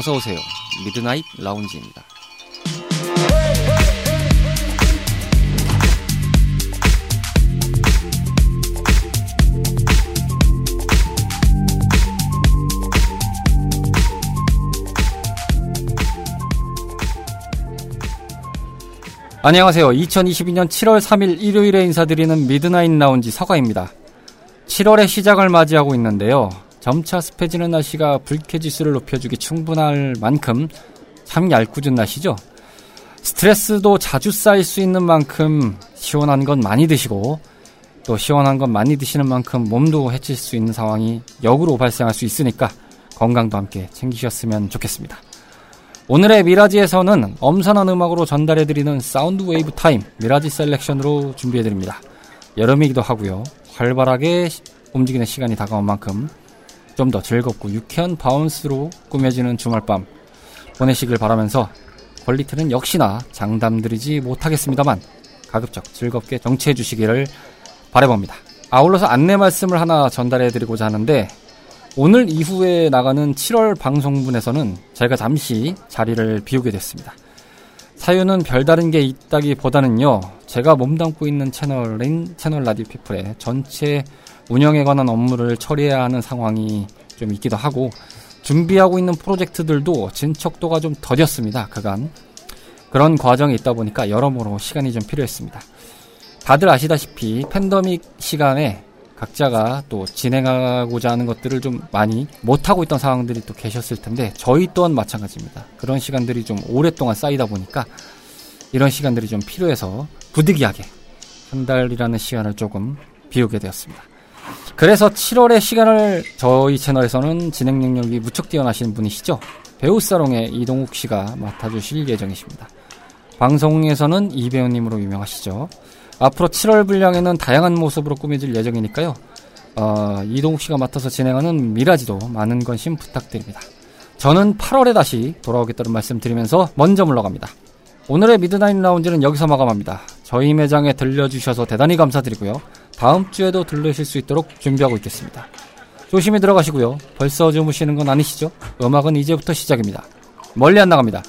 어서 오세요. 미드나잇 라운지입니다. 안녕하세요. 2022년 7월 3일 일요일에 인사드리는 미드나잇 라운지 서가입니다. 7월의 시작을 맞이하고 있는데요. 점차 습해지는 날씨가 불쾌지수를 높여주기 충분할 만큼 참 얄궂은 날씨죠. 스트레스도 자주 쌓일 수 있는 만큼 시원한 건 많이 드시고 또 시원한 건 많이 드시는 만큼 몸도 해칠 수 있는 상황이 역으로 발생할 수 있으니까 건강도 함께 챙기셨으면 좋겠습니다. 오늘의 미라지에서는 엄선한 음악으로 전달해드리는 사운드 웨이브 타임 미라지 셀렉션으로 준비해드립니다. 여름이기도 하고요. 활발하게 움직이는 시간이 다가온 만큼 좀 더 즐겁고 유쾌한 바운스로 꾸며지는 주말밤 보내시길 바라면서 퀄리티는 역시나 장담드리지 못하겠습니다만 가급적 즐겁게 정치해 주시기를 바래봅니다. 아울러서 안내 말씀을 하나 전달해 드리고자 하는데 오늘 이후에 나가는 7월 방송분에서는 제가 잠시 자리를 비우게 됐습니다. 사유는 별다른 게 있다기보다는요, 제가 몸담고 있는 채널인 채널 라디오 피플의 전체 운영에 관한 업무를 처리해야 하는 상황이 좀 있기도 하고, 준비하고 있는 프로젝트들도 진척도가 좀 더뎠습니다, 그간. 그런 과정이 있다 보니까 여러모로 시간이 좀 필요했습니다. 다들 아시다시피 팬더믹 시간에 각자가 또 진행하고자 하는 것들을 좀 많이 못하고 있던 상황들이 또 계셨을 텐데 저희 또한 마찬가지입니다. 그런 시간들이 좀 오랫동안 쌓이다 보니까 이런 시간들이 좀 필요해서 부득이하게 한 달이라는 시간을 조금 비우게 되었습니다. 그래서 7월의 시간을 저희 채널에서는 진행 능력이 무척 뛰어나신 분이시죠. 배우 사롱의 이동욱 씨가 맡아주실 예정이십니다. 방송에서는 이 배우님으로 유명하시죠. 앞으로 7월 분량에는 다양한 모습으로 꾸며질 예정이니까요. 어, 이동욱 씨가 맡아서 진행하는 미라지도 많은 관심 부탁드립니다. 저는 8월에 다시 돌아오겠다는 말씀 드리면서 먼저 물러갑니다. 오늘의 미드나잇 라운지는 여기서 마감합니다. 저희 매장에 들려주셔서 대단히 감사드리고요. 다음 주에도 들르실 수 있도록 준비하고 있겠습니다. 조심히 들어가시고요. 벌써 주무시는 건 아니시죠? 음악은 이제부터 시작입니다. 멀리 안 나갑니다.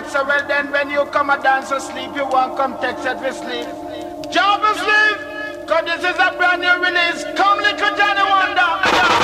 like, so well then when you come and dance or sleep, you won't come texted with sleep. Job is leave, cause this is a brand new release. Come little Johnny Wonder.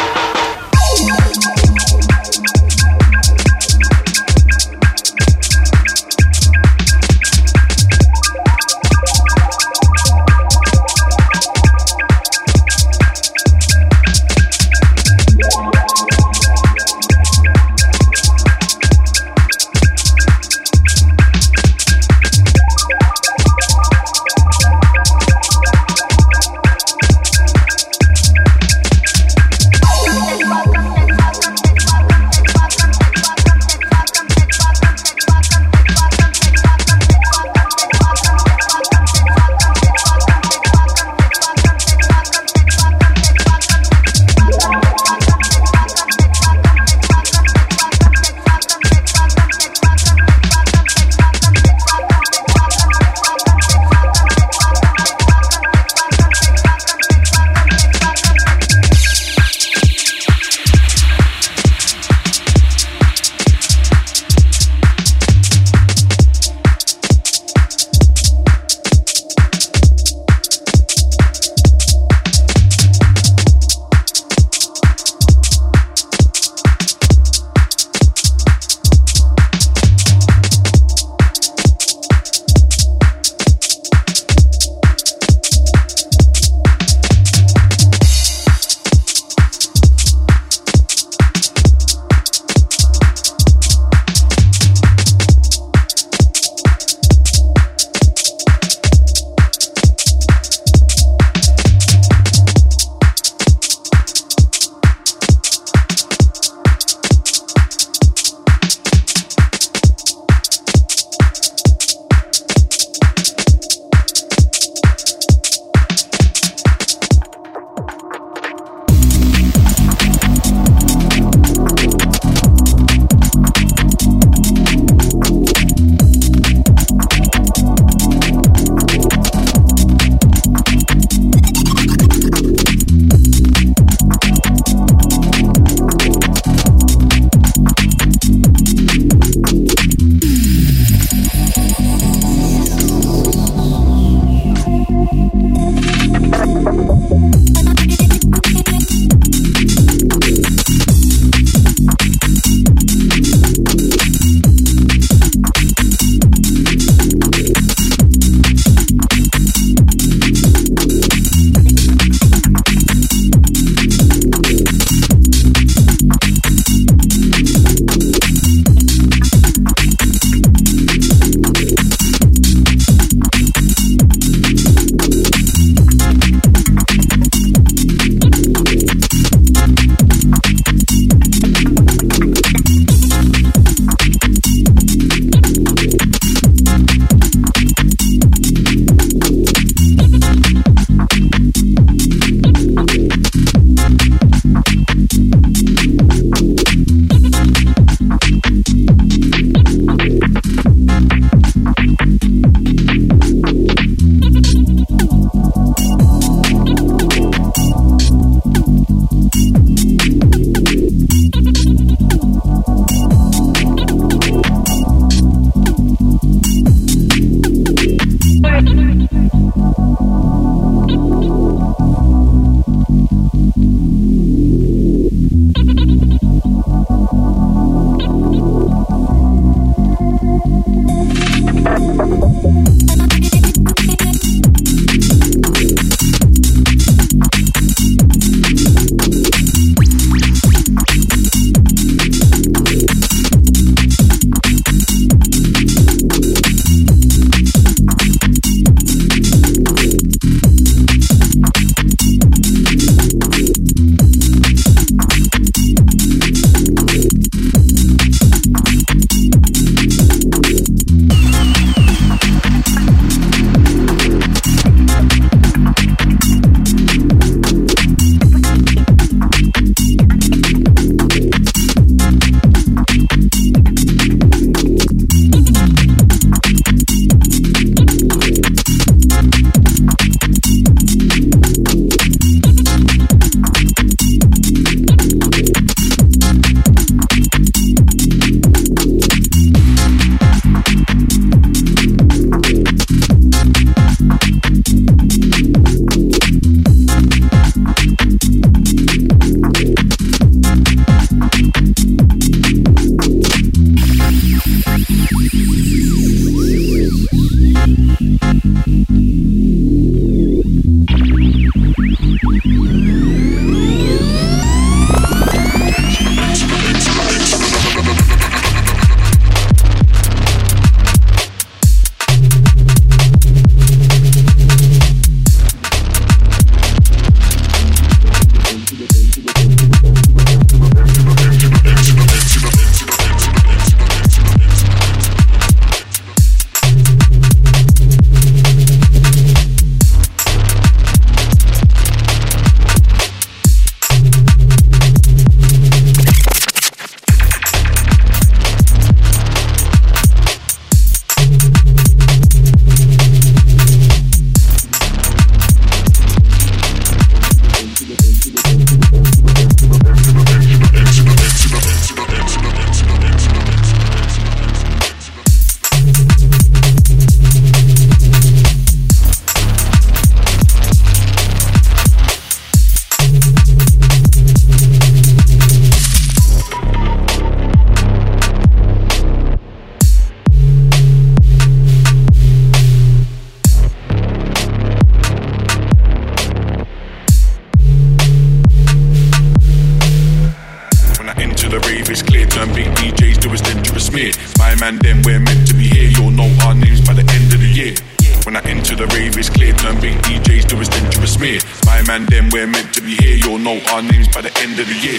de billets.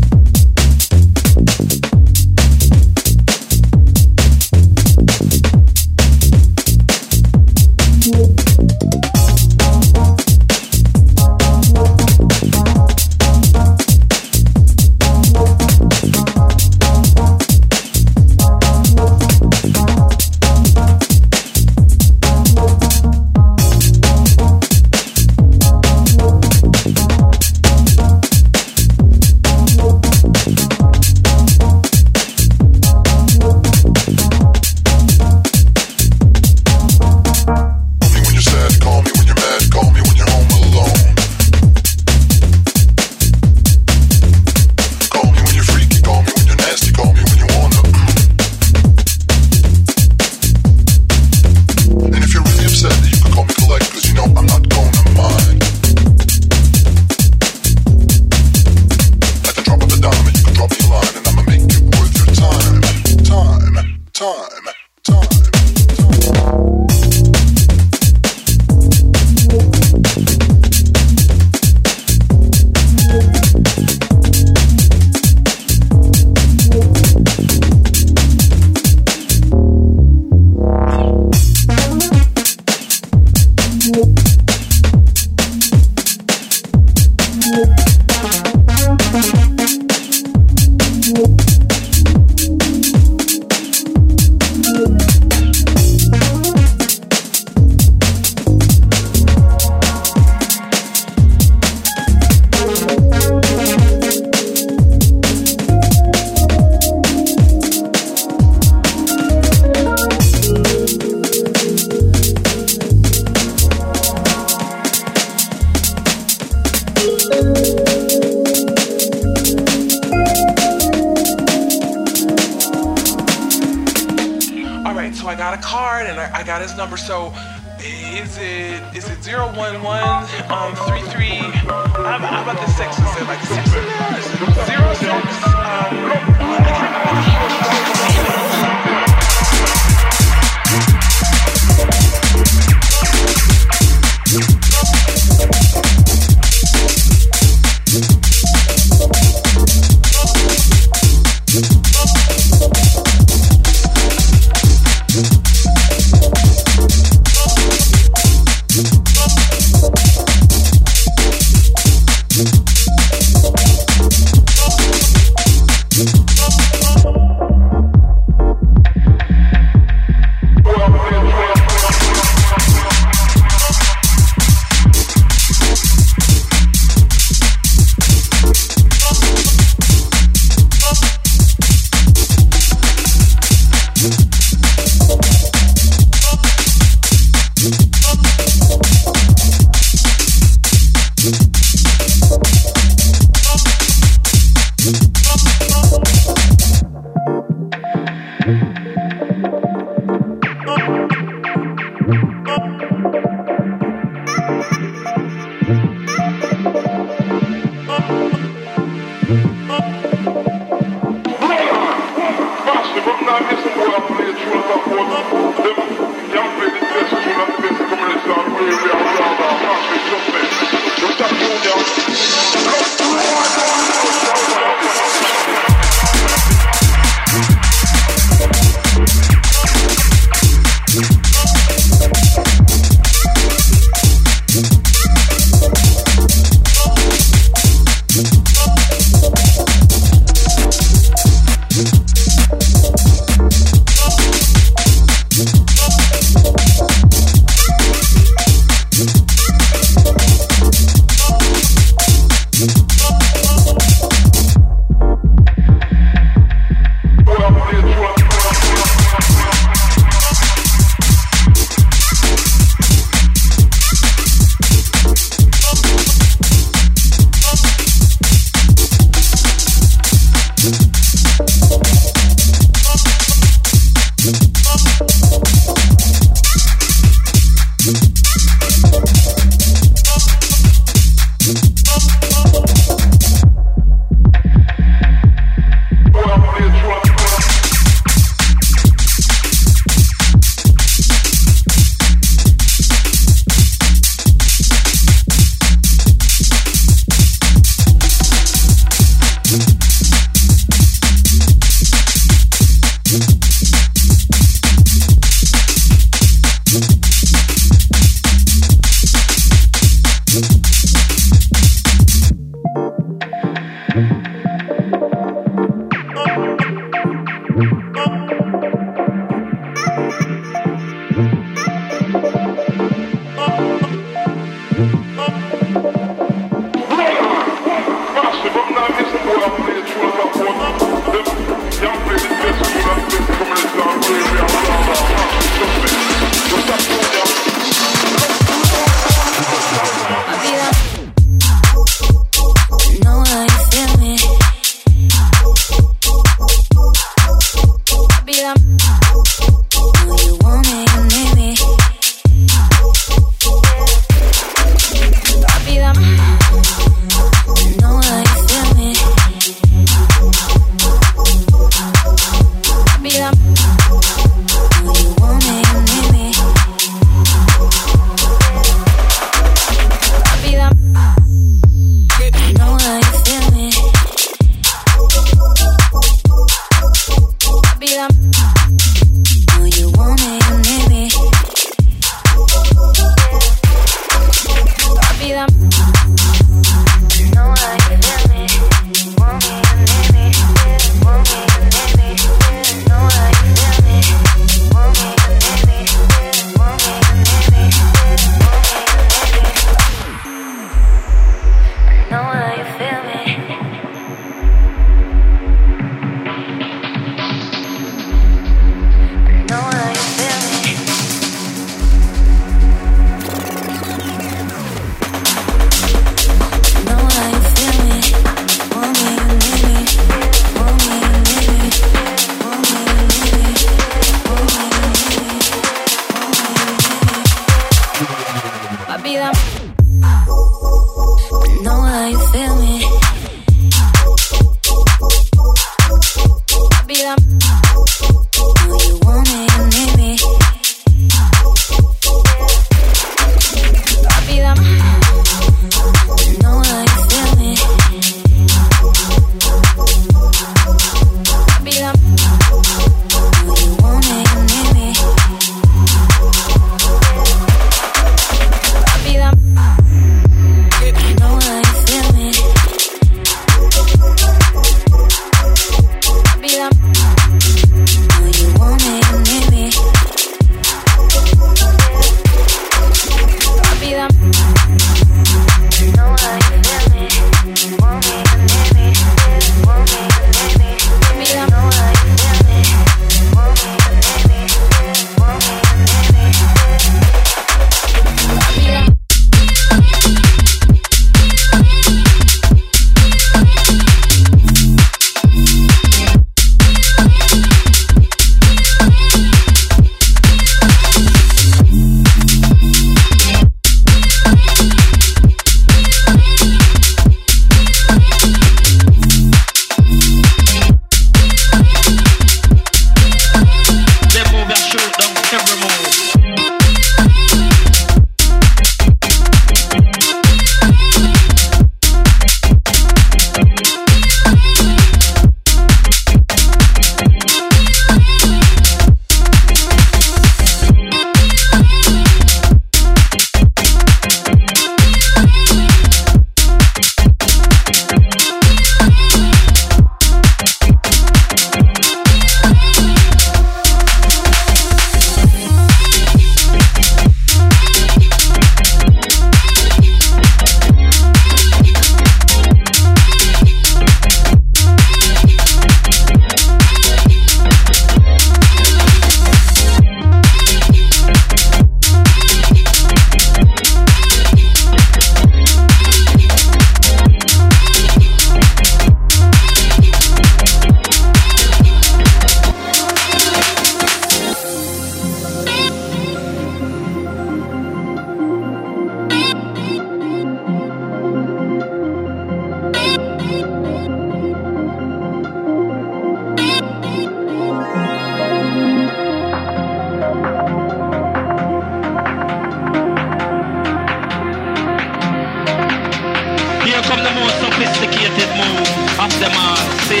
them on. See,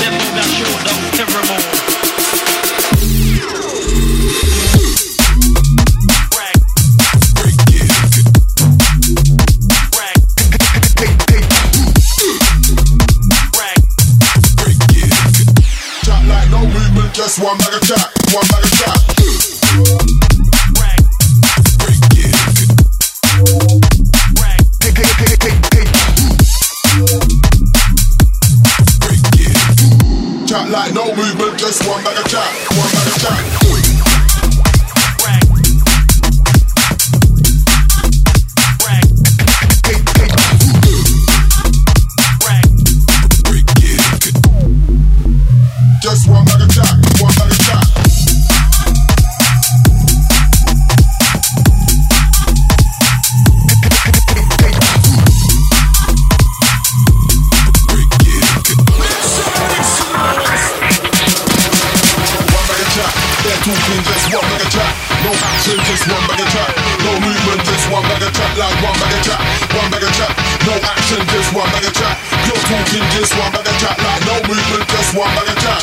them movies show them terrible. Talking just one bag of chat. No action, just one bag of chat. No movement, just one bag of chat. Like one bag of chat, one bag of chat. No action, just one bag of chat. You're talking just one bag of chat. Like no movement, just one bag of chat.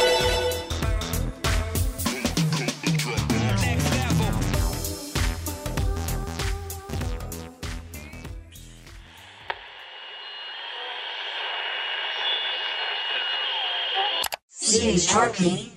Please sharply.